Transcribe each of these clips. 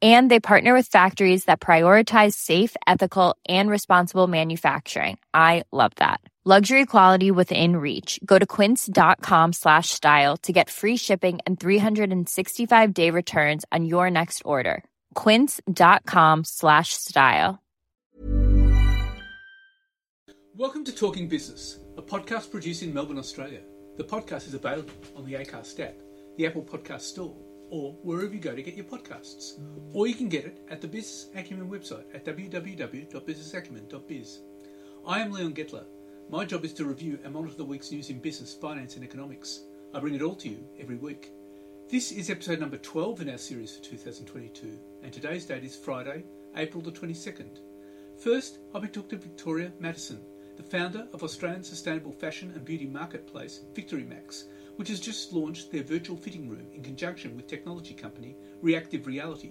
and they partner with factories that prioritize safe ethical and responsible manufacturing. I love that. Luxury quality within reach. Go to quince.com slash style to get free shipping and 365 day returns on your next order. quince.com slash style. Welcome to talking business a podcast produced in melbourne australia. The podcast is available on the acast app the apple podcast store or wherever you go to get your podcasts. Or you can get it at the Business Acumen website at www.businessacumen.biz. I am Leon Gettler. My job is to review and monitor the week's news in business, finance, and economics. I bring it all to you every week. This is episode number 12 in our series for 2022, and today's date is Friday, April the 22nd. First, I'll be talking to Victoria Madison, the founder of Australian sustainable fashion and beauty marketplace Victory Max, which has just launched their virtual fitting room in conjunction with technology company Reactive Reality.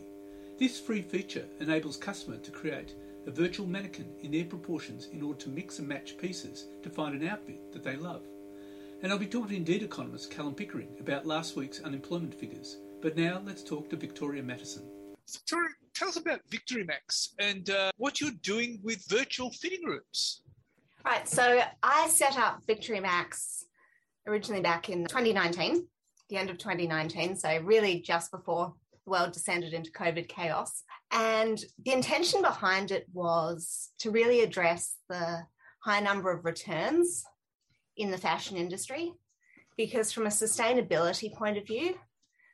This free feature enables customers to create a virtual mannequin in their proportions in order to mix and match pieces to find an outfit that they love. And I'll be talking to Indeed economist Callum Pickering about last week's unemployment figures. But now let's talk to Victoria Mattison. Victoria, tell us about Victory Max and uh, what you're doing with virtual fitting rooms. Right, so I set up Victory Max originally back in 2019, the end of 2019. So, really just before the world descended into COVID chaos. And the intention behind it was to really address the high number of returns in the fashion industry. Because, from a sustainability point of view,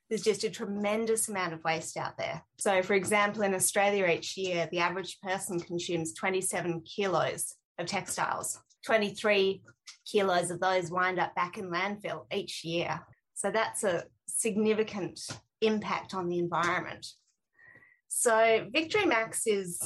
there's just a tremendous amount of waste out there. So, for example, in Australia each year, the average person consumes 27 kilos of textiles. 23 kilos of those wind up back in landfill each year. So that's a significant impact on the environment. So Victory Max is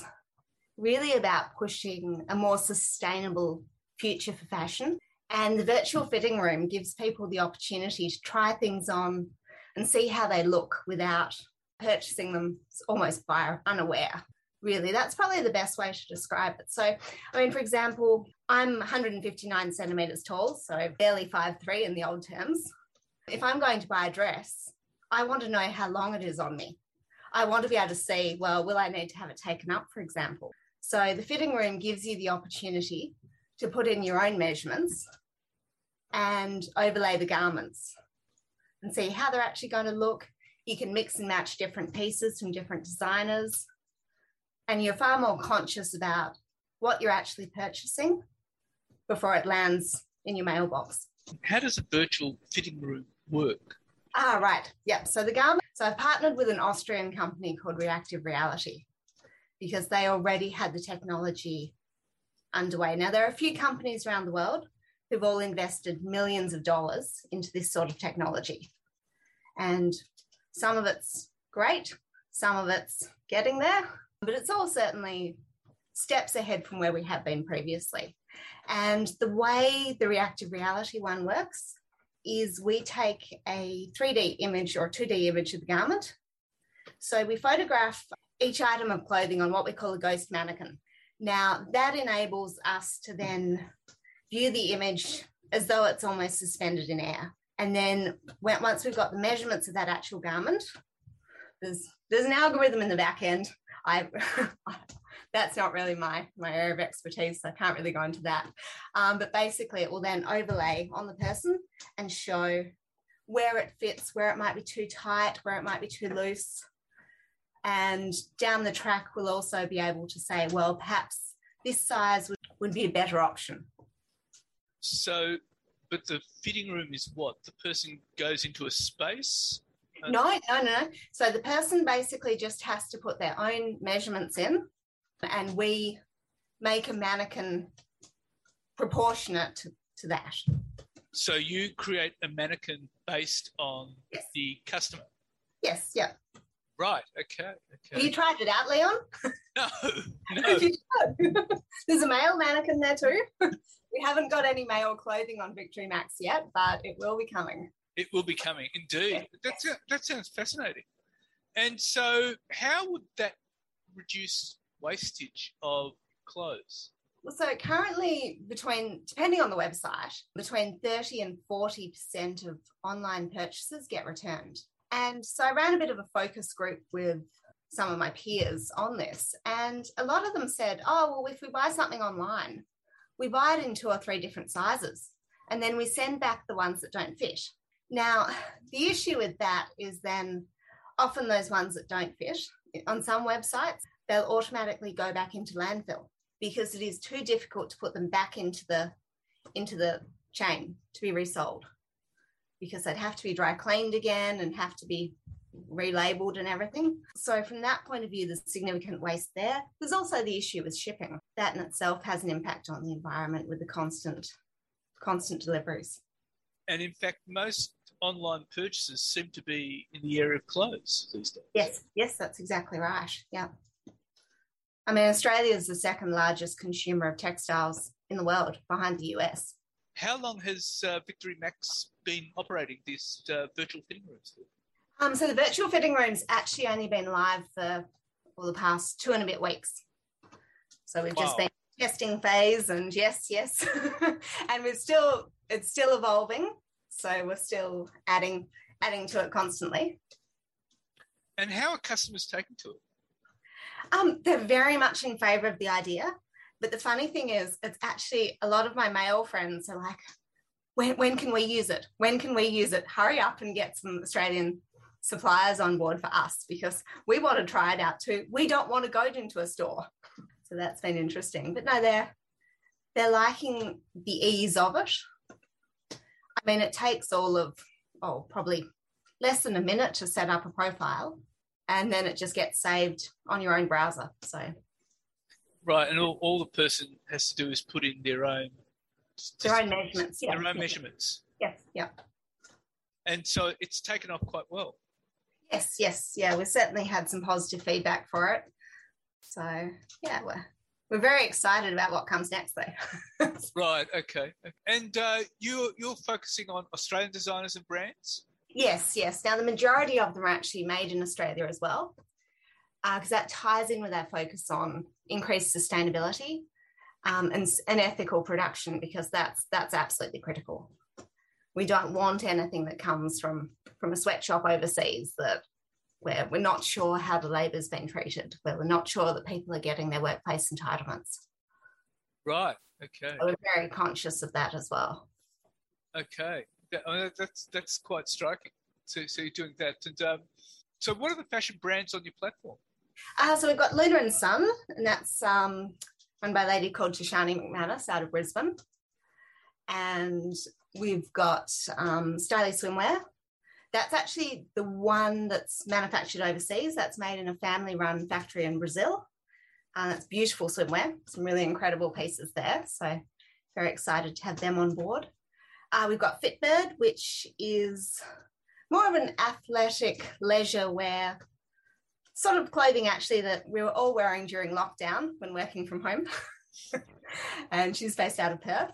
really about pushing a more sustainable future for fashion. And the virtual fitting room gives people the opportunity to try things on and see how they look without purchasing them almost by unaware really. That's probably the best way to describe it. So, I mean, for example, I'm 159 centimeters tall, so barely five three in the old terms. If I'm going to buy a dress, I want to know how long it is on me. I want to be able to see, well, will I need to have it taken up, for example? So, the fitting room gives you the opportunity to put in your own measurements and overlay the garments and see how they're actually going to look. You can mix and match different pieces from different designers and you're far more conscious about what you're actually purchasing before it lands in your mailbox. How does a virtual fitting room work? Ah, right. Yep. So the garment. So I've partnered with an Austrian company called Reactive Reality because they already had the technology underway. Now there are a few companies around the world who've all invested millions of dollars into this sort of technology, and some of it's great, some of it's getting there, but it's all certainly steps ahead from where we have been previously. And the way the reactive reality one works is we take a 3D image or 2D image of the garment. So we photograph each item of clothing on what we call a ghost mannequin. Now, that enables us to then view the image as though it's almost suspended in air. And then once we've got the measurements of that actual garment, there's, there's an algorithm in the back end I that's not really my my area of expertise, so I can't really go into that. Um, but basically, it will then overlay on the person and show where it fits, where it might be too tight, where it might be too loose, And down the track, we'll also be able to say, well, perhaps this size would, would be a better option. So, but the fitting room is what? The person goes into a space? No, no, no. So the person basically just has to put their own measurements in, and we make a mannequin proportionate to, to that. So you create a mannequin based on Yes. the customer. Yes, yeah. Right. Okay. Have you tried it out, Leon? No. No. There's a male mannequin there too. we haven't got any male clothing on Victory Max yet, but it will be coming. It will be coming. Indeed. That's that sounds fascinating. And so, how would that reduce wastage of clothes? Well, so currently, between depending on the website, between thirty and forty percent of online purchases get returned. And so I ran a bit of a focus group with some of my peers on this, and a lot of them said, "Oh, well, if we buy something online, we buy it in two or three different sizes, and then we send back the ones that don't fit." Now, the issue with that is then often those ones that don't fit on some websites, they'll automatically go back into landfill because it is too difficult to put them back into the into the chain to be resold because they'd have to be dry cleaned again and have to be relabeled and everything. So from that point of view, there's significant waste there. There's also the issue with shipping. That in itself has an impact on the environment with the constant constant deliveries. And in fact, most online purchases seem to be in the area of clothes these days. Yes, yes, that's exactly right. Yeah. I mean, Australia is the second largest consumer of textiles in the world behind the US. How long has uh, Victory Max been operating this uh, virtual fitting rooms? for? Um, so the virtual fitting room's actually only been live for well, the past two and a bit weeks. So we've just been testing phase, and yes, yes, and we're still it's still evolving. So we're still adding adding to it constantly. And how are customers taking to it? Um, they're very much in favour of the idea, but the funny thing is, it's actually a lot of my male friends are like, when when can we use it? When can we use it? Hurry up and get some Australian suppliers on board for us because we want to try it out too. We don't want to go into a store. So that's been interesting. But no, they're they're liking the ease of it. I mean, it takes all of oh, probably less than a minute to set up a profile, and then it just gets saved on your own browser. So Right, and all, all the person has to do is put in their own their own measurements. Yeah. their own yeah. measurements, Yes. Yeah. and so it's taken off quite well. Yes. Yes. Yeah. We certainly had some positive feedback for it. So yeah, we're we're very excited about what comes next, though. Right, okay, and uh, you're you're focusing on Australian designers and brands. Yes, yes. Now, the majority of them are actually made in Australia as well, because that ties in with our focus on increased sustainability um, and, and ethical production, because that's that's absolutely critical. We don't want anything that comes from from a sweatshop overseas that where we're not sure how the labour's been treated, where we're not sure that people are getting their workplace entitlements. Right, okay, So we're very conscious of that as well. okay. Mean, that's that's quite striking. So, so you're doing that, and um, so what are the fashion brands on your platform? Uh, so we've got Lunar and Sun, and that's um, run by a lady called Tashani McManus out of Brisbane. And we've got um, Styly Swimwear. That's actually the one that's manufactured overseas. That's made in a family run factory in Brazil. And that's beautiful swimwear, some really incredible pieces there. So, very excited to have them on board. Uh, we've got Fitbird, which is more of an athletic leisure wear sort of clothing actually that we were all wearing during lockdown when working from home. and she's based out of Perth.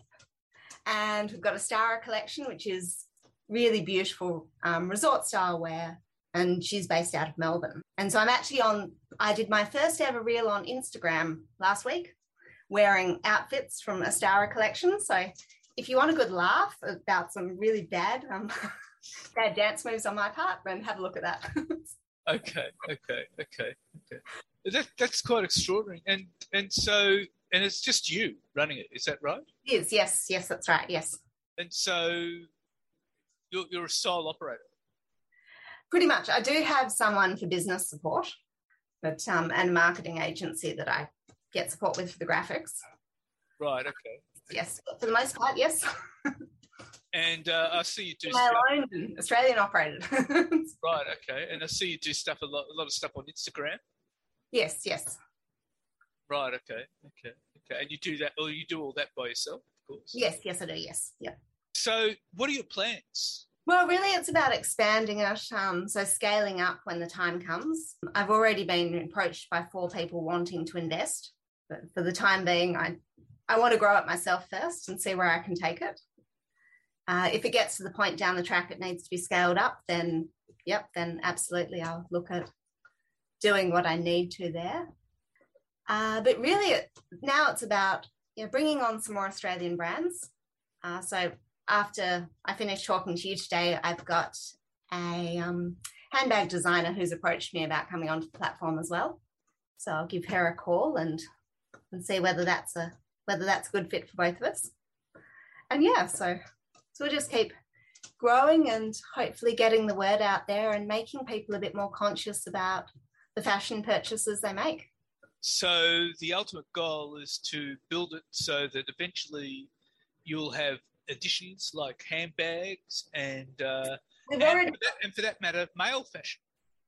And we've got a Stara collection, which is really beautiful um, resort style wear. And she's based out of Melbourne. And so I'm actually on, I did my first ever reel on Instagram last week wearing outfits from Astara collection. So if you want a good laugh about some really bad, um, bad dance moves on my part, then have a look at that. Okay, okay, okay, okay. That that's quite extraordinary, and and so and it's just you running it. Is that right? It is, yes, yes, that's right, yes. And so you're you're a sole operator. Pretty much. I do have someone for business support, but um, and a marketing agency that I get support with for the graphics. Right. Okay. Yes, for the most part, yes. And uh, I see you do My stuff. own Australian operated. Right. Okay. And I see you do stuff a lot, a lot of stuff on Instagram. yes, yes, Right. Okay. Okay. Okay. And you do that, or you do all that by yourself, of course. yes, yes, I do. Yes, yeah. So, what are your plans? Well, really, it's about expanding it. Um, so scaling up when the time comes. I've already been approached by four people wanting to invest, but for the time being, I I want to grow it myself first and see where I can take it. Uh, if it gets to the point down the track it needs to be scaled up, then yep, then absolutely I'll look at doing what I need to there. Uh, but really, it, now it's about you know, bringing on some more Australian brands. Uh, so after I finish talking to you today, I've got a um, handbag designer who's approached me about coming onto the platform as well. So I'll give her a call and and see whether that's a whether that's a good fit for both of us. And yeah, so so we'll just keep growing and hopefully getting the word out there and making people a bit more conscious about the fashion purchases they make. So, the ultimate goal is to build it so that eventually you'll have additions like handbags and, uh, We've and, already for that, and for that matter, male fashion.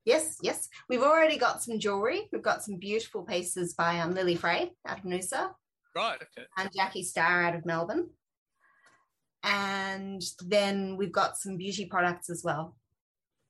Yes, yes. We've already got some jewelry. We've got some beautiful pieces by um, Lily Frey out of Noosa Right. Okay. and Jackie Starr out of Melbourne. And then we've got some beauty products as well.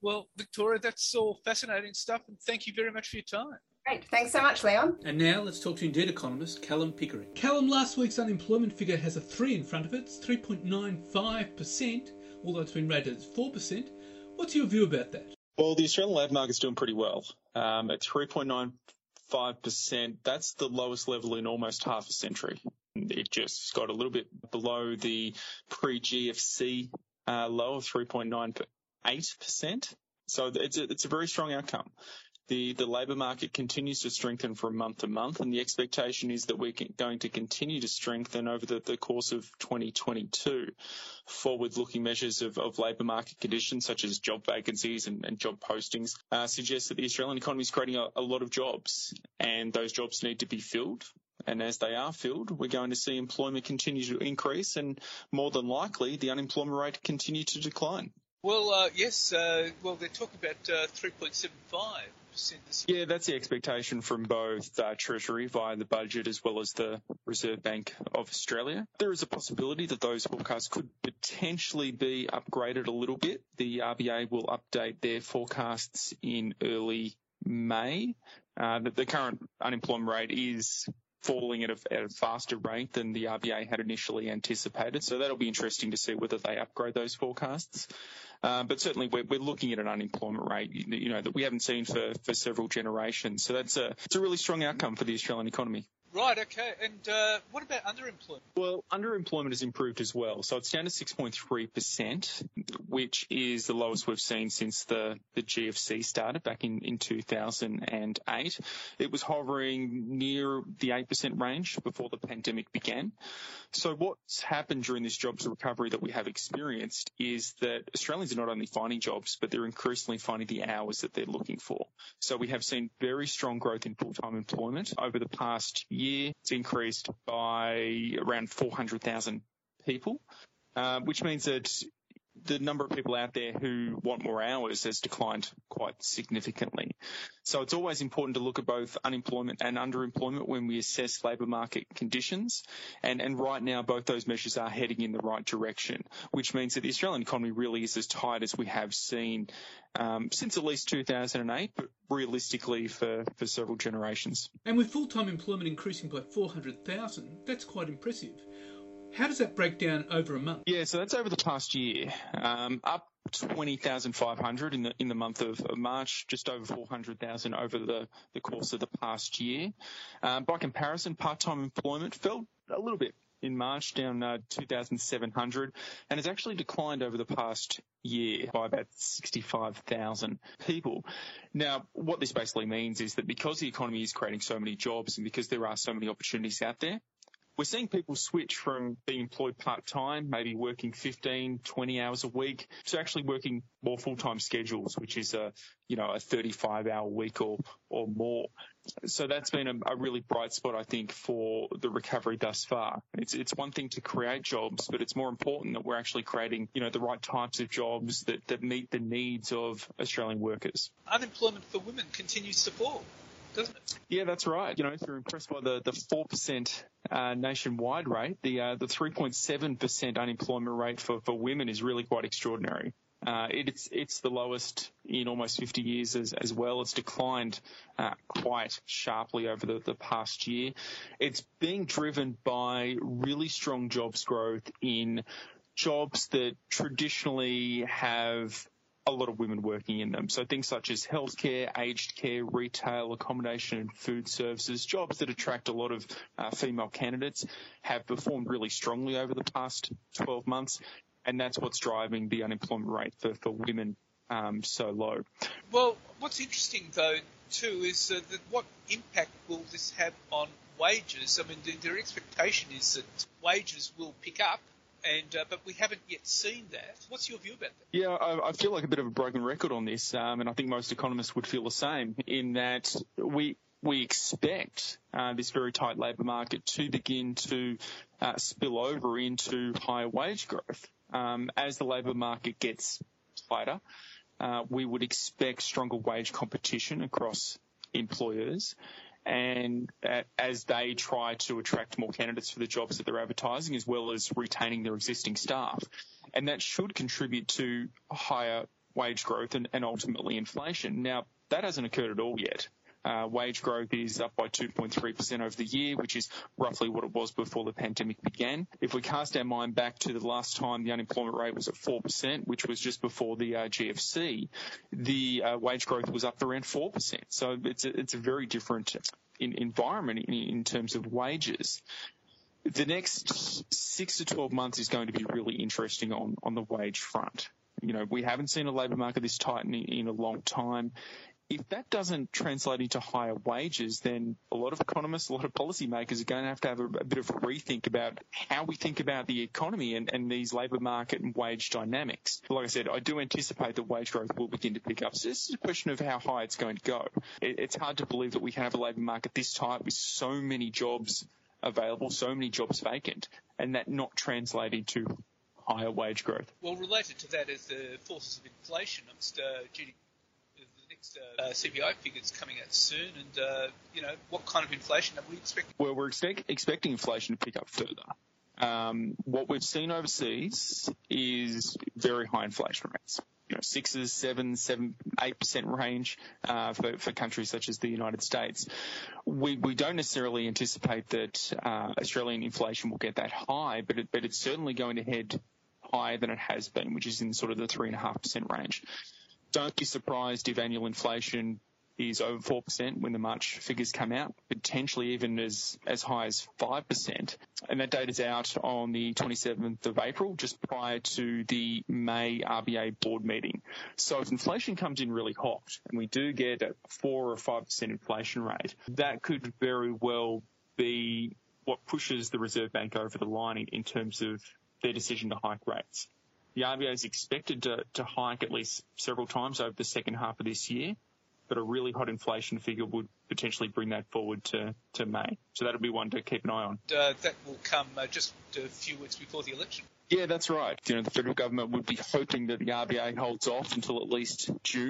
Well, Victoria, that's all fascinating stuff, and thank you very much for your time. Great. Thanks so much, Leon. And now let's talk to Indeed economist Callum Pickering. Callum, last week's unemployment figure has a 3 in front of it. It's 3.95%, although it's been rated as 4%. What's your view about that? Well, the Australian labour market's doing pretty well. Um, at 3.95%, that's the lowest level in almost half a century. It just got a little bit below the pre-GFC uh, low of 3.98%. So it's a, it's a very strong outcome. The, labour market continues to strengthen from month to month, and the expectation is that we're going to continue to strengthen over the, course of 2022. Forward-looking measures of, labour market conditions, such as job vacancies and, job postings, uh, suggest that the Australian economy is creating a, a lot of jobs, and those jobs need to be filled. And as they are filled, we're going to see employment continue to increase, and more than likely, the unemployment rate continue to decline. Well, uh, yes. Uh, well, they're talking about uh, 3.75% this year. Yeah, that's the expectation from both uh, Treasury via the budget as well as the Reserve Bank of Australia. There is a possibility that those forecasts could potentially be upgraded a little bit. The RBA will update their forecasts in early May. Uh, the, the current unemployment rate is falling at a, at a faster rate than the RBA had initially anticipated. So that'll be interesting to see whether they upgrade those forecasts. Uh, but certainly we're, we're looking at an unemployment rate, you you know, that we haven't seen for, for several generations. So that's a, it's a really strong outcome for the Australian economy. Right. Okay. And uh, what about underemployment? Well, underemployment has improved as well. So it's down to 6.3%, which is the lowest we've seen since the, the GFC started back in, in 2008. It was hovering near the 8% range before the pandemic began. So what's happened during this jobs recovery that we have experienced is that Australians are not only finding jobs, but they're increasingly finding the hours that they're looking for. So we have seen very strong growth in full-time employment over the past year. It's increased by around 400,000 people, uh, which means that the number of people out there who want more hours has declined quite significantly. So it's always important to look at both unemployment and underemployment when we assess labour market conditions. And, and right now, both those measures are heading in the right direction, which means that the Australian economy really is as tight as we have seen um, since at least 2008, but realistically for, for several generations. And with full time employment increasing by 400,000, that's quite impressive. How does that break down over a month? Yeah, so that's over the past year, um, up 20,500 in the in the month of, March, just over 400,000 over the, the course of the past year. Um, by comparison, part-time employment fell a little bit in March, down uh, 2,700, and has actually declined over the past year by about 65,000 people. Now, what this basically means is that because the economy is creating so many jobs and because there are so many opportunities out there, we're seeing people switch from being employed part-time, maybe working 15, 20 hours a week, to actually working more full-time schedules, which is a, you know, a 35-hour week or, or more. So that's been a, a, really bright spot, I think, for the recovery thus far. It's it's one thing to create jobs, but it's more important that we're actually creating, you know, the right types of jobs that, that meet the needs of Australian workers. Unemployment for women continues to fall doesn't it? Yeah, that's right. You know, if you're impressed by the the four percent uh, nationwide rate, the uh, the three point seven percent unemployment rate for for women is really quite extraordinary. Uh, it's it's the lowest in almost 50 years as, as well. It's declined uh, quite sharply over the, the past year. It's being driven by really strong jobs growth in jobs that traditionally have a lot of women working in them. So things such as healthcare, aged care, retail, accommodation and food services, jobs that attract a lot of uh, female candidates have performed really strongly over the past 12 months. And that's what's driving the unemployment rate for, for women um, so low. Well, what's interesting though too is uh, that what impact will this have on wages? I mean, the, their expectation is that wages will pick up and uh, but we haven't yet seen that. What's your view about that? Yeah, I, I feel like a bit of a broken record on this, um, and I think most economists would feel the same. In that we we expect uh, this very tight labour market to begin to uh, spill over into higher wage growth um, as the labour market gets tighter. Uh, we would expect stronger wage competition across employers and as they try to attract more candidates for the jobs that they're advertising, as well as retaining their existing staff. And that should contribute to higher wage growth and, and ultimately inflation. Now, that hasn't occurred at all yet. Uh, wage growth is up by 2.3% over the year, which is roughly what it was before the pandemic began. If we cast our mind back to the last time the unemployment rate was at 4%, which was just before the uh, GFC, the uh, wage growth was up around 4%. So it's a, it's a very different in, environment in, in terms of wages the next six to 12 months is going to be really interesting on, on the wage front. You know, we haven't seen a labour market this tight in, in a long time if that doesn't translate into higher wages, then a lot of economists, a lot of policymakers are going to have to have a, a bit of a rethink about how we think about the economy and, and these labour market and wage dynamics. Like I said, I do anticipate that wage growth will begin to pick up. So this is a question of how high it's going to go. It, it's hard to believe that we can have a labour market this tight with so many jobs available, so many jobs vacant, and that not translating to higher wage growth. Well, related to that is the forces of inflation amongst uh, GDP uh, uh CPI figures coming out soon, and uh, you know what kind of inflation are we expecting? Well, we're expect, expecting inflation to pick up further. Um, what we've seen overseas is very high inflation rates. You know, sixes, seven, seven, eight percent range uh, for, for countries such as the United States. We we don't necessarily anticipate that uh, Australian inflation will get that high, but it, but it's certainly going to head higher than it has been, which is in sort of the three and a half percent range don't be surprised if annual inflation is over 4% when the March figures come out, potentially even as, as high as 5%. And that date is out on the 27th of April, just prior to the May RBA board meeting. So if inflation comes in really hot and we do get a 4 or 5% inflation rate, that could very well be what pushes the Reserve Bank over the line in, in terms of their decision to hike rates. The RBA is expected to, to hike at least several times over the second half of this year, but a really hot inflation figure would potentially bring that forward to, to May. So that'll be one to keep an eye on. Uh, that will come uh, just a few weeks before the election. Yeah, that's right. You know, the federal government would be hoping that the RBA holds off until at least June.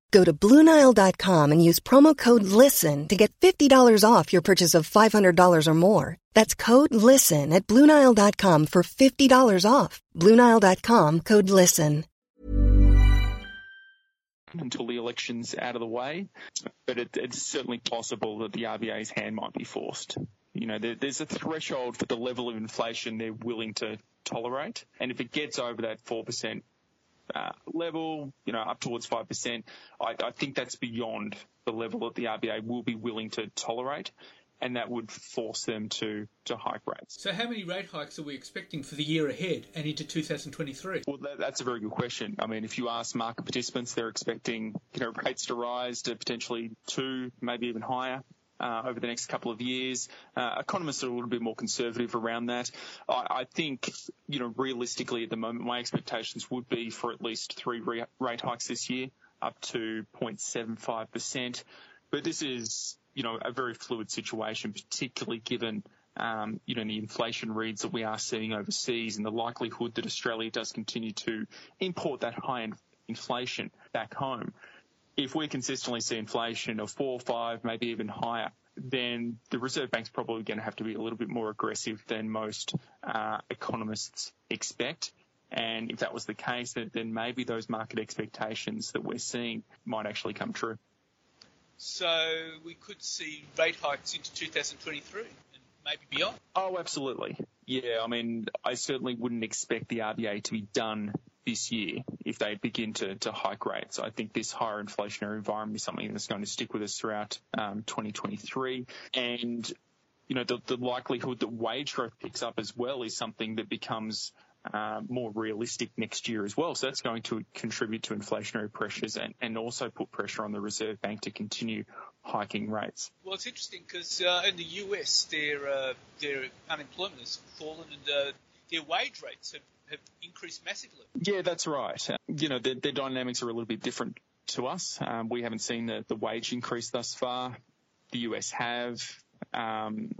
Go to Bluenile.com and use promo code LISTEN to get $50 off your purchase of $500 or more. That's code LISTEN at Bluenile.com for $50 off. Bluenile.com code LISTEN. Until the election's out of the way, but it, it's certainly possible that the RBA's hand might be forced. You know, there, there's a threshold for the level of inflation they're willing to tolerate, and if it gets over that 4% uh, level, you know, up towards 5%, I, I think that's beyond the level that the RBA will be willing to tolerate and that would force them to, to hike rates. So, how many rate hikes are we expecting for the year ahead and into 2023? Well, that, that's a very good question. I mean, if you ask market participants, they're expecting you know rates to rise to potentially two, maybe even higher. Uh, over the next couple of years. Uh, economists are a little bit more conservative around that. I, I, think, you know, realistically at the moment, my expectations would be for at least three re- rate hikes this year, up to 0.75%. But this is, you know, a very fluid situation, particularly given um, you know, the inflation reads that we are seeing overseas and the likelihood that Australia does continue to import that high inflation back home if we consistently see inflation of four, five, maybe even higher, then the Reserve Bank's probably going to have to be a little bit more aggressive than most uh, economists expect. And if that was the case, then, then maybe those market expectations that we're seeing might actually come true. So we could see rate hikes into 2023 and maybe beyond. Oh, absolutely. Yeah, I mean, I certainly wouldn't expect the RBA to be done this year if they begin to, to hike rates. I think this higher inflationary environment is something that's going to stick with us throughout um, 2023. And, you know, the, the likelihood that wage growth picks up as well is something that becomes uh, more realistic next year as well. So that's going to contribute to inflationary pressures and, and also put pressure on the Reserve Bank to continue hiking rates. Well, it's interesting because uh, in the US, their uh, their unemployment has fallen and uh, their wage rates have have increased massively. Yeah, that's right. You know, their, their dynamics are a little bit different to us. Um, we haven't seen the, the wage increase thus far. The US have. Um,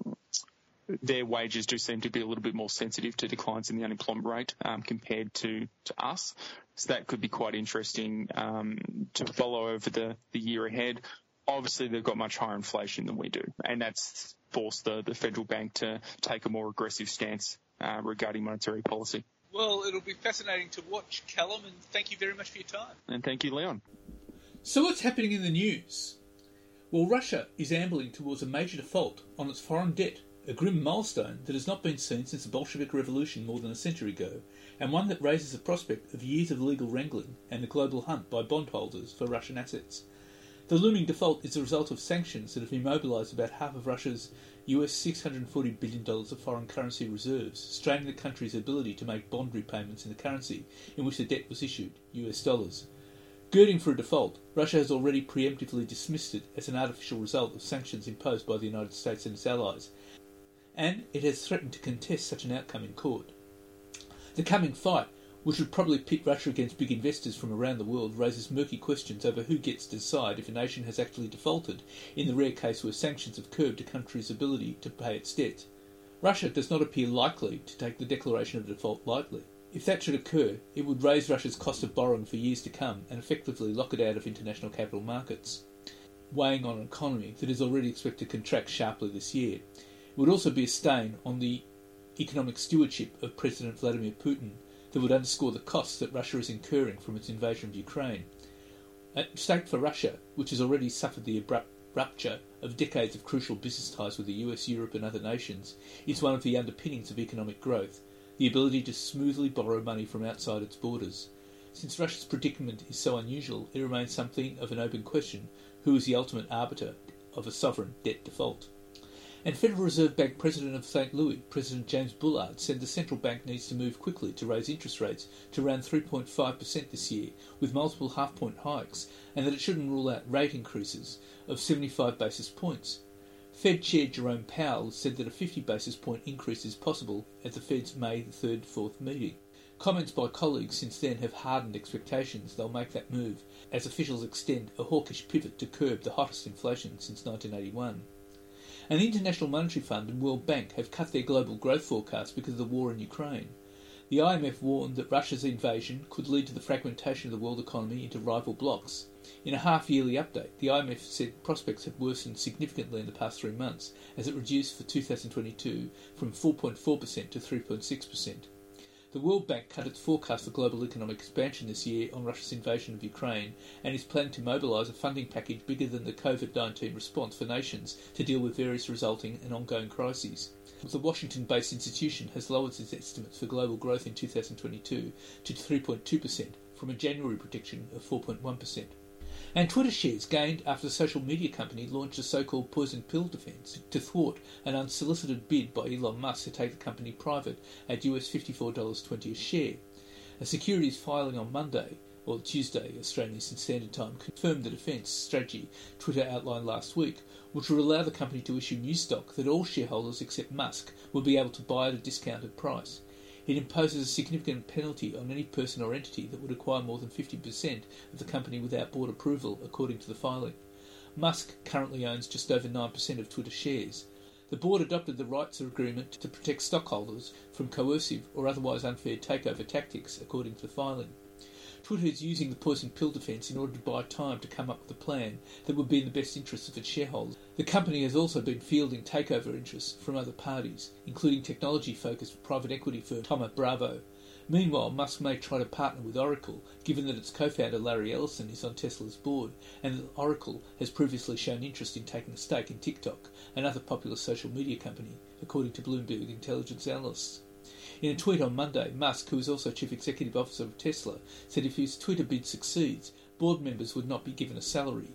their wages do seem to be a little bit more sensitive to declines in the unemployment rate um, compared to, to us. So that could be quite interesting um, to follow over the, the year ahead. Obviously, they've got much higher inflation than we do, and that's forced the, the federal bank to take a more aggressive stance uh, regarding monetary policy. Well, it'll be fascinating to watch, Callum, and thank you very much for your time. And thank you, Leon. So, what's happening in the news? Well, Russia is ambling towards a major default on its foreign debt, a grim milestone that has not been seen since the Bolshevik Revolution more than a century ago, and one that raises the prospect of years of legal wrangling and a global hunt by bondholders for Russian assets. The looming default is the result of sanctions that have immobilized about half of Russia's US $640 billion of foreign currency reserves, straining the country's ability to make bond repayments in the currency in which the debt was issued, US dollars. Girding for a default, Russia has already preemptively dismissed it as an artificial result of sanctions imposed by the United States and its allies, and it has threatened to contest such an outcome in court. The coming fight which would probably pit Russia against big investors from around the world, raises murky questions over who gets to decide if a nation has actually defaulted in the rare case where sanctions have curbed a country's ability to pay its debt. Russia does not appear likely to take the declaration of default lightly. If that should occur, it would raise Russia's cost of borrowing for years to come and effectively lock it out of international capital markets, weighing on an economy that is already expected to contract sharply this year. It would also be a stain on the economic stewardship of President Vladimir Putin that would underscore the costs that Russia is incurring from its invasion of Ukraine. At stake for Russia, which has already suffered the abrupt rupture of decades of crucial business ties with the US, Europe, and other nations, is one of the underpinnings of economic growth the ability to smoothly borrow money from outside its borders. Since Russia's predicament is so unusual, it remains something of an open question who is the ultimate arbiter of a sovereign debt default. And Federal Reserve Bank President of St. Louis, President James Bullard, said the central bank needs to move quickly to raise interest rates to around 3.5% this year, with multiple half point hikes, and that it shouldn't rule out rate increases of 75 basis points. Fed Chair Jerome Powell said that a 50 basis point increase is possible at the Fed's May 3rd 4th meeting. Comments by colleagues since then have hardened expectations they'll make that move as officials extend a hawkish pivot to curb the hottest inflation since 1981. And the International Monetary Fund and World Bank have cut their global growth forecasts because of the war in Ukraine. The IMF warned that Russia's invasion could lead to the fragmentation of the world economy into rival blocs. In a half yearly update, the IMF said prospects had worsened significantly in the past three months, as it reduced for 2022 from 4.4% to 3.6%. The World Bank cut its forecast for global economic expansion this year on Russia's invasion of Ukraine and is planning to mobilise a funding package bigger than the COVID 19 response for nations to deal with various resulting and ongoing crises. The Washington based institution has lowered its estimates for global growth in 2022 to 3.2% from a January prediction of 4.1%. And Twitter shares gained after the social media company launched a so called poison pill defense to thwart an unsolicited bid by Elon Musk to take the company private at US $54.20 a share. A securities filing on Monday, or Tuesday, Australian Standard Time, confirmed the defence strategy Twitter outlined last week, which would allow the company to issue new stock that all shareholders except Musk will be able to buy at a discounted price. It imposes a significant penalty on any person or entity that would acquire more than 50% of the company without board approval, according to the filing. Musk currently owns just over 9% of Twitter shares. The board adopted the rights agreement to protect stockholders from coercive or otherwise unfair takeover tactics, according to the filing. Twitter is using the poison pill defence in order to buy time to come up with a plan that would be in the best interests of its shareholders. The company has also been fielding takeover interests from other parties, including technology focused private equity firm Thoma Bravo. Meanwhile, Musk may try to partner with Oracle, given that its co founder Larry Ellison is on Tesla's board, and that Oracle has previously shown interest in taking a stake in TikTok, another popular social media company, according to Bloomberg intelligence analysts. In a tweet on Monday, Musk, who is also chief executive officer of Tesla, said if his Twitter bid succeeds, board members would not be given a salary.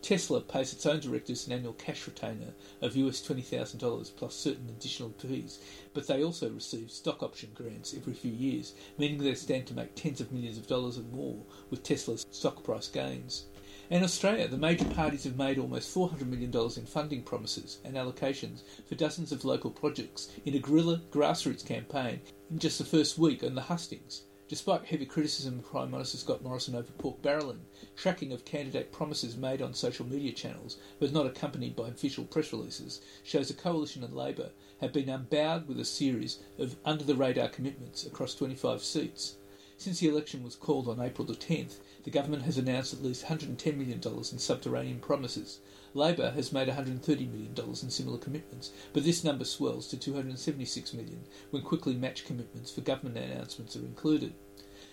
Tesla pays its own directors an annual cash retainer of US $20,000 plus certain additional fees, but they also receive stock option grants every few years, meaning they stand to make tens of millions of dollars or more with Tesla's stock price gains. In Australia, the major parties have made almost $400 million in funding promises and allocations for dozens of local projects in a guerrilla grassroots campaign in just the first week on the hustings. Despite heavy criticism of Prime Minister Scott Morrison over pork barrelling, tracking of candidate promises made on social media channels, but not accompanied by official press releases, shows the Coalition and Labor have been unbowed with a series of under the radar commitments across 25 seats. Since the election was called on April the 10th, the government has announced at least $110 million in subterranean promises. Labor has made $130 million in similar commitments, but this number swells to 276 million when quickly matched commitments for government announcements are included.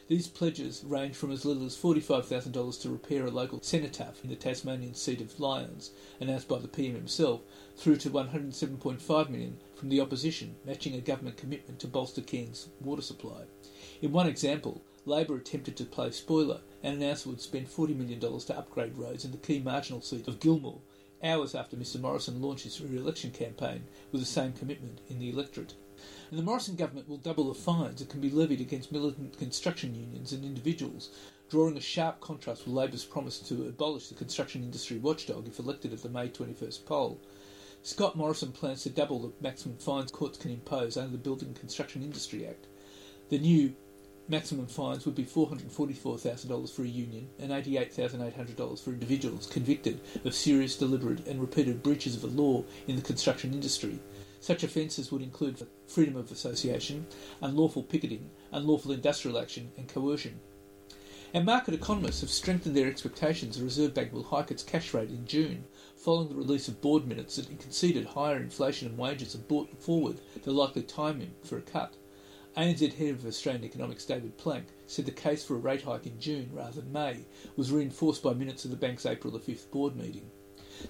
These pledges range from as little as $45,000 to repair a local cenotaph in the Tasmanian seat of Lyons, announced by the PM himself, through to 107.5 million from the opposition, matching a government commitment to bolster Cairns' water supply. In one example, Labor attempted to play spoiler and announced it would spend $40 million to upgrade roads in the key marginal seat of Gilmore, hours after Mr Morrison launched his re-election campaign with the same commitment in the electorate. And the Morrison government will double the fines that can be levied against militant construction unions and individuals, drawing a sharp contrast with Labor's promise to abolish the construction industry watchdog if elected at the May 21st poll. Scott Morrison plans to double the maximum fines courts can impose under the Building Construction Industry Act. The new Maximum fines would be $444,000 for a union and $88,800 for individuals convicted of serious, deliberate, and repeated breaches of the law in the construction industry. Such offences would include freedom of association, unlawful picketing, unlawful industrial action, and coercion. And market economists have strengthened their expectations the Reserve Bank will hike its cash rate in June, following the release of board minutes that conceded higher inflation and wages have brought forward the likely timing for a cut. ANZ Head of Australian Economics David Plank said the case for a rate hike in June rather than May was reinforced by minutes of the bank's April the 5th board meeting.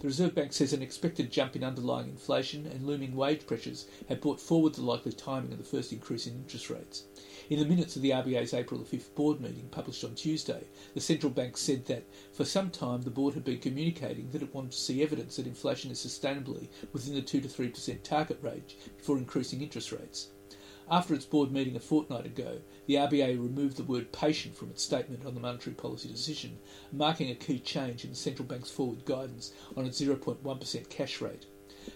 The Reserve Bank says an expected jump in underlying inflation and looming wage pressures have brought forward the likely timing of the first increase in interest rates. In the minutes of the RBA's April 5th board meeting published on Tuesday, the central bank said that for some time the board had been communicating that it wanted to see evidence that inflation is sustainably within the 2 to 3% target range before increasing interest rates. After its board meeting a fortnight ago, the RBA removed the word patient from its statement on the monetary policy decision, marking a key change in the central bank's forward guidance on its 0.1% cash rate.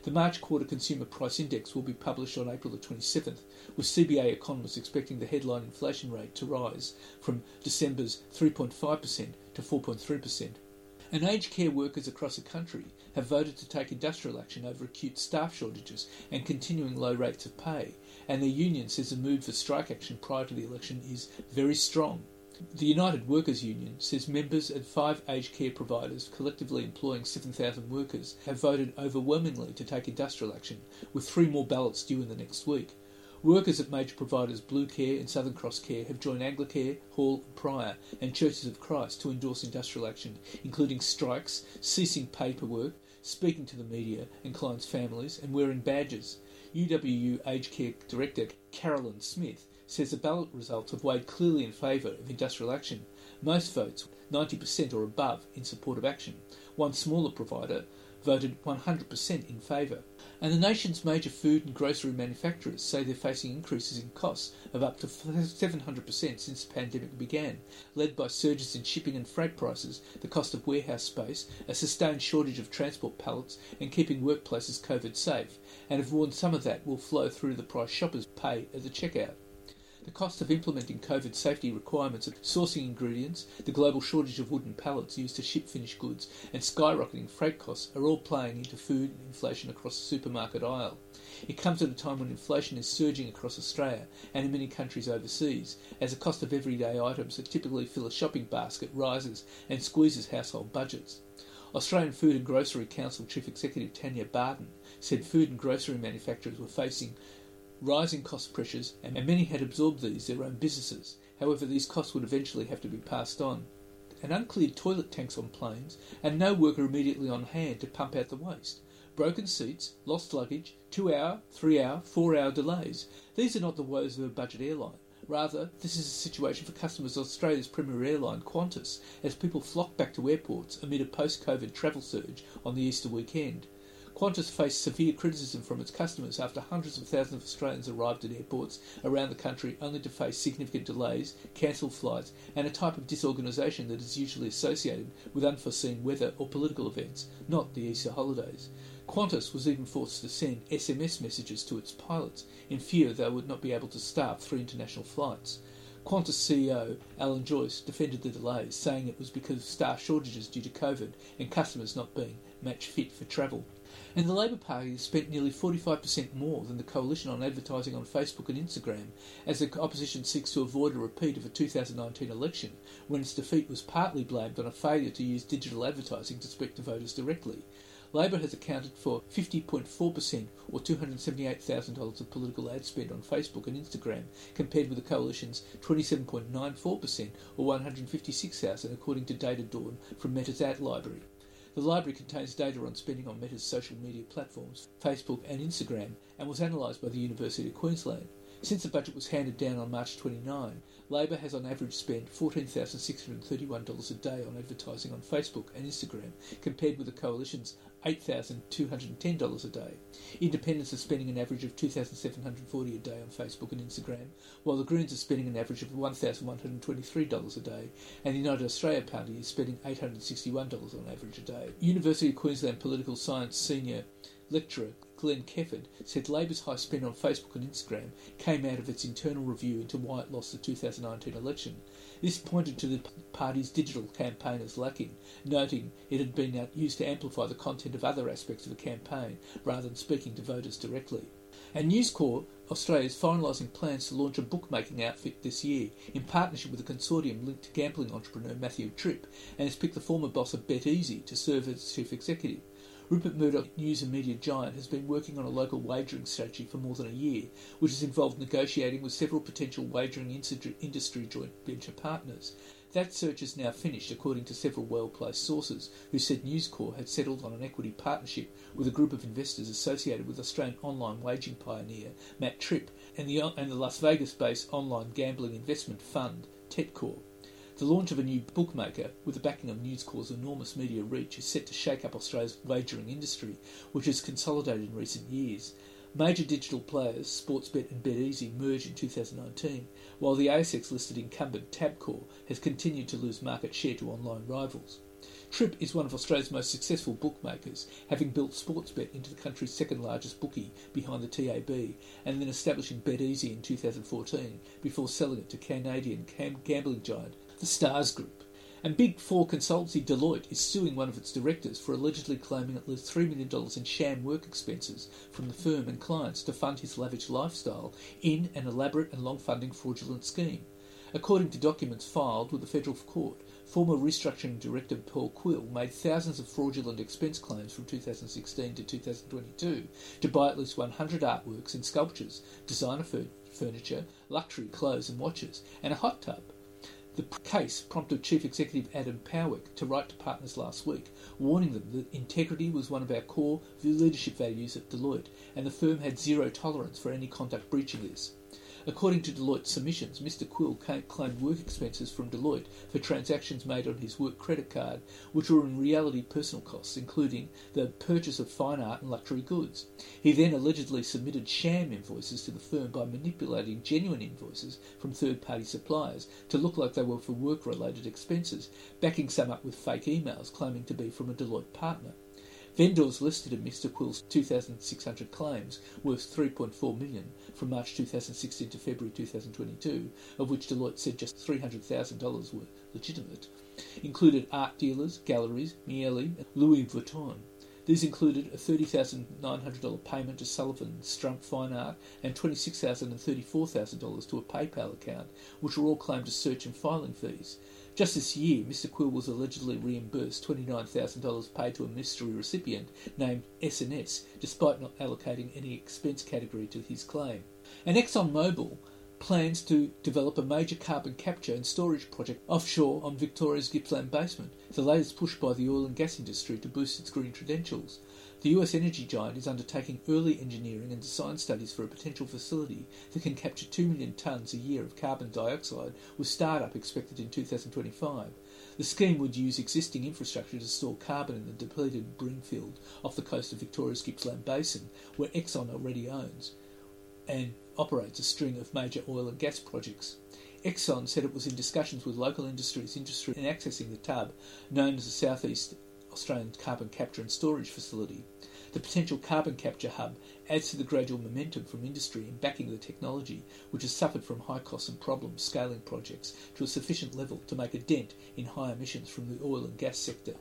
The March quarter consumer price index will be published on April the 27th, with CBA economists expecting the headline inflation rate to rise from December's 3.5% to 4.3%. And aged care workers across the country have voted to take industrial action over acute staff shortages and continuing low rates of pay, and their union says the mood for strike action prior to the election is very strong. The United Workers Union says members of five aged care providers, collectively employing 7,000 workers, have voted overwhelmingly to take industrial action, with three more ballots due in the next week. Workers at major providers Blue Care and Southern Cross Care have joined Anglicare, Hall and Prior and Churches of Christ to endorse industrial action, including strikes, ceasing paperwork, speaking to the media and clients' families, and wearing badges. UWU Aged Care Director Carolyn Smith says the ballot results have weighed clearly in favour of industrial action. Most votes, 90% or above, in support of action. One smaller provider voted 100% in favour. And the nation's major food and grocery manufacturers say they're facing increases in costs of up to 700% since the pandemic began, led by surges in shipping and freight prices, the cost of warehouse space, a sustained shortage of transport pallets, and keeping workplaces COVID safe, and have warned some of that will flow through the price shoppers pay at the checkout. The cost of implementing COVID safety requirements of sourcing ingredients, the global shortage of wooden pallets used to ship finished goods, and skyrocketing freight costs are all playing into food inflation across the supermarket aisle. It comes at a time when inflation is surging across Australia and in many countries overseas, as the cost of everyday items that typically fill a shopping basket rises and squeezes household budgets. Australian Food and Grocery Council Chief Executive Tanya Barden said food and grocery manufacturers were facing rising cost pressures, and many had absorbed these their own businesses. However, these costs would eventually have to be passed on. And uncleared toilet tanks on planes, and no worker immediately on hand to pump out the waste. Broken seats, lost luggage, two hour, three hour, four hour delays. These are not the woes of a budget airline. Rather, this is a situation for customers of Australia's premier airline, Qantas, as people flock back to airports amid a post COVID travel surge on the Easter weekend. Qantas faced severe criticism from its customers after hundreds of thousands of Australians arrived at airports around the country only to face significant delays, cancelled flights, and a type of disorganisation that is usually associated with unforeseen weather or political events, not the Easter holidays. Qantas was even forced to send SMS messages to its pilots in fear they would not be able to staff three international flights. Qantas CEO Alan Joyce defended the delays, saying it was because of staff shortages due to COVID and customers not being match fit for travel. And the Labor Party has spent nearly 45% more than the coalition on advertising on Facebook and Instagram, as the opposition seeks to avoid a repeat of a 2019 election, when its defeat was partly blamed on a failure to use digital advertising to speak to voters directly. Labor has accounted for 50.4% or $278,000 of political ad spend on Facebook and Instagram, compared with the coalition's 27.94% or 156,000 according to data drawn from Meta's ad library. The library contains data on spending on Meta's social media platforms, Facebook and Instagram, and was analysed by the University of Queensland. Since the budget was handed down on March 29, Labor has on average spent $14,631 a day on advertising on Facebook and Instagram, compared with the Coalition's $8,210 a day. Independents are spending an average of $2,740 a day on Facebook and Instagram, while the Greens are spending an average of $1,123 a day, and the United Australia Party is spending $861 on average a day. University of Queensland Political Science Senior Lecturer Glenn Kefford said Labor's high spend on Facebook and Instagram came out of its internal review into why it lost the 2019 election. This pointed to the party's digital campaign as lacking, noting it had been used to amplify the content of other aspects of the campaign rather than speaking to voters directly. And News Corp Australia is finalising plans to launch a bookmaking outfit this year in partnership with a consortium linked to gambling entrepreneur Matthew Tripp and has picked the former boss of BetEasy to serve as chief executive. Rupert Murdoch news and media giant has been working on a local wagering strategy for more than a year, which has involved negotiating with several potential wagering industry joint venture partners. That search is now finished, according to several well placed sources, who said News Corp had settled on an equity partnership with a group of investors associated with Australian online wagering pioneer Matt Tripp and the, and the Las Vegas based online gambling investment fund Tekkorp. The launch of a new bookmaker, with the backing of News Corp's enormous media reach, is set to shake up Australia's wagering industry, which has consolidated in recent years. Major digital players, Sportsbet and BetEasy, merged in 2019, while the ASX listed incumbent Tabcorp has continued to lose market share to online rivals. Tripp is one of Australia's most successful bookmakers, having built Sportsbet into the country's second largest bookie behind the TAB, and then establishing BetEasy in 2014 before selling it to Canadian gambling giant the Stars Group. And Big Four consultancy Deloitte is suing one of its directors for allegedly claiming at least $3 million in sham work expenses from the firm and clients to fund his lavish lifestyle in an elaborate and long funding fraudulent scheme. According to documents filed with the federal court, former restructuring director Paul Quill made thousands of fraudulent expense claims from 2016 to 2022 to buy at least 100 artworks and sculptures, designer furniture, luxury clothes and watches, and a hot tub. The case prompted Chief Executive Adam Powick to write to partners last week, warning them that integrity was one of our core leadership values at Deloitte, and the firm had zero tolerance for any conduct breaching this. According to Deloitte's submissions, Mr. Quill claimed work expenses from Deloitte for transactions made on his work credit card, which were in reality personal costs, including the purchase of fine art and luxury goods. He then allegedly submitted sham invoices to the firm by manipulating genuine invoices from third party suppliers to look like they were for work related expenses, backing some up with fake emails claiming to be from a Deloitte partner. Vendors listed in Mr. Quill's 2,600 claims worth 3.4 million from March 2016 to February 2022, of which Deloitte said just $300,000 were legitimate, included art dealers, galleries, Miele, and Louis Vuitton. These included a $30,900 payment to Sullivan Strumpf Fine Art and $26,000 and $34,000 to a PayPal account, which were all claimed as search and filing fees. Just this year, Mr. Quill was allegedly reimbursed $29,000 paid to a mystery recipient named SNS, despite not allocating any expense category to his claim. And ExxonMobil plans to develop a major carbon capture and storage project offshore on Victoria's Gippsland Basin, the latest push by the oil and gas industry to boost its green credentials. The US energy giant is undertaking early engineering and design studies for a potential facility that can capture 2 million tonnes a year of carbon dioxide, with startup expected in 2025. The scheme would use existing infrastructure to store carbon in the depleted Bream field off the coast of Victoria's Gippsland Basin, where Exxon already owns and operates a string of major oil and gas projects. Exxon said it was in discussions with local industries interested in accessing the tub, known as the Southeast Australian Carbon Capture and Storage Facility. The potential carbon capture hub adds to the gradual momentum from industry in backing the technology, which has suffered from high costs and problems scaling projects to a sufficient level to make a dent in high emissions from the oil and gas sector.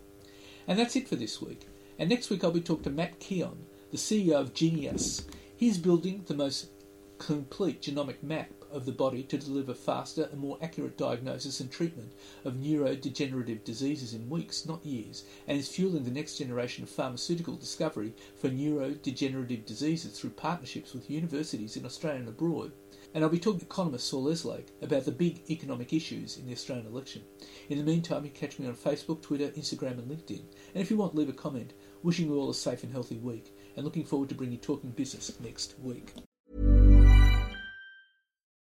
And that's it for this week. And next week I'll be talking to Matt Keon, the CEO of GenieUs. He's building the most complete genomic map of the body to deliver faster and more accurate diagnosis and treatment of neurodegenerative diseases in weeks, not years, and is fueling the next generation of pharmaceutical discovery for neurodegenerative diseases through partnerships with universities in Australia and abroad. And I'll be talking to economist Saul Eslake about the big economic issues in the Australian election. In the meantime, you can catch me on Facebook, Twitter, Instagram, and LinkedIn. And if you want, leave a comment. Wishing you all a safe and healthy week, and looking forward to bringing you Talking Business next week.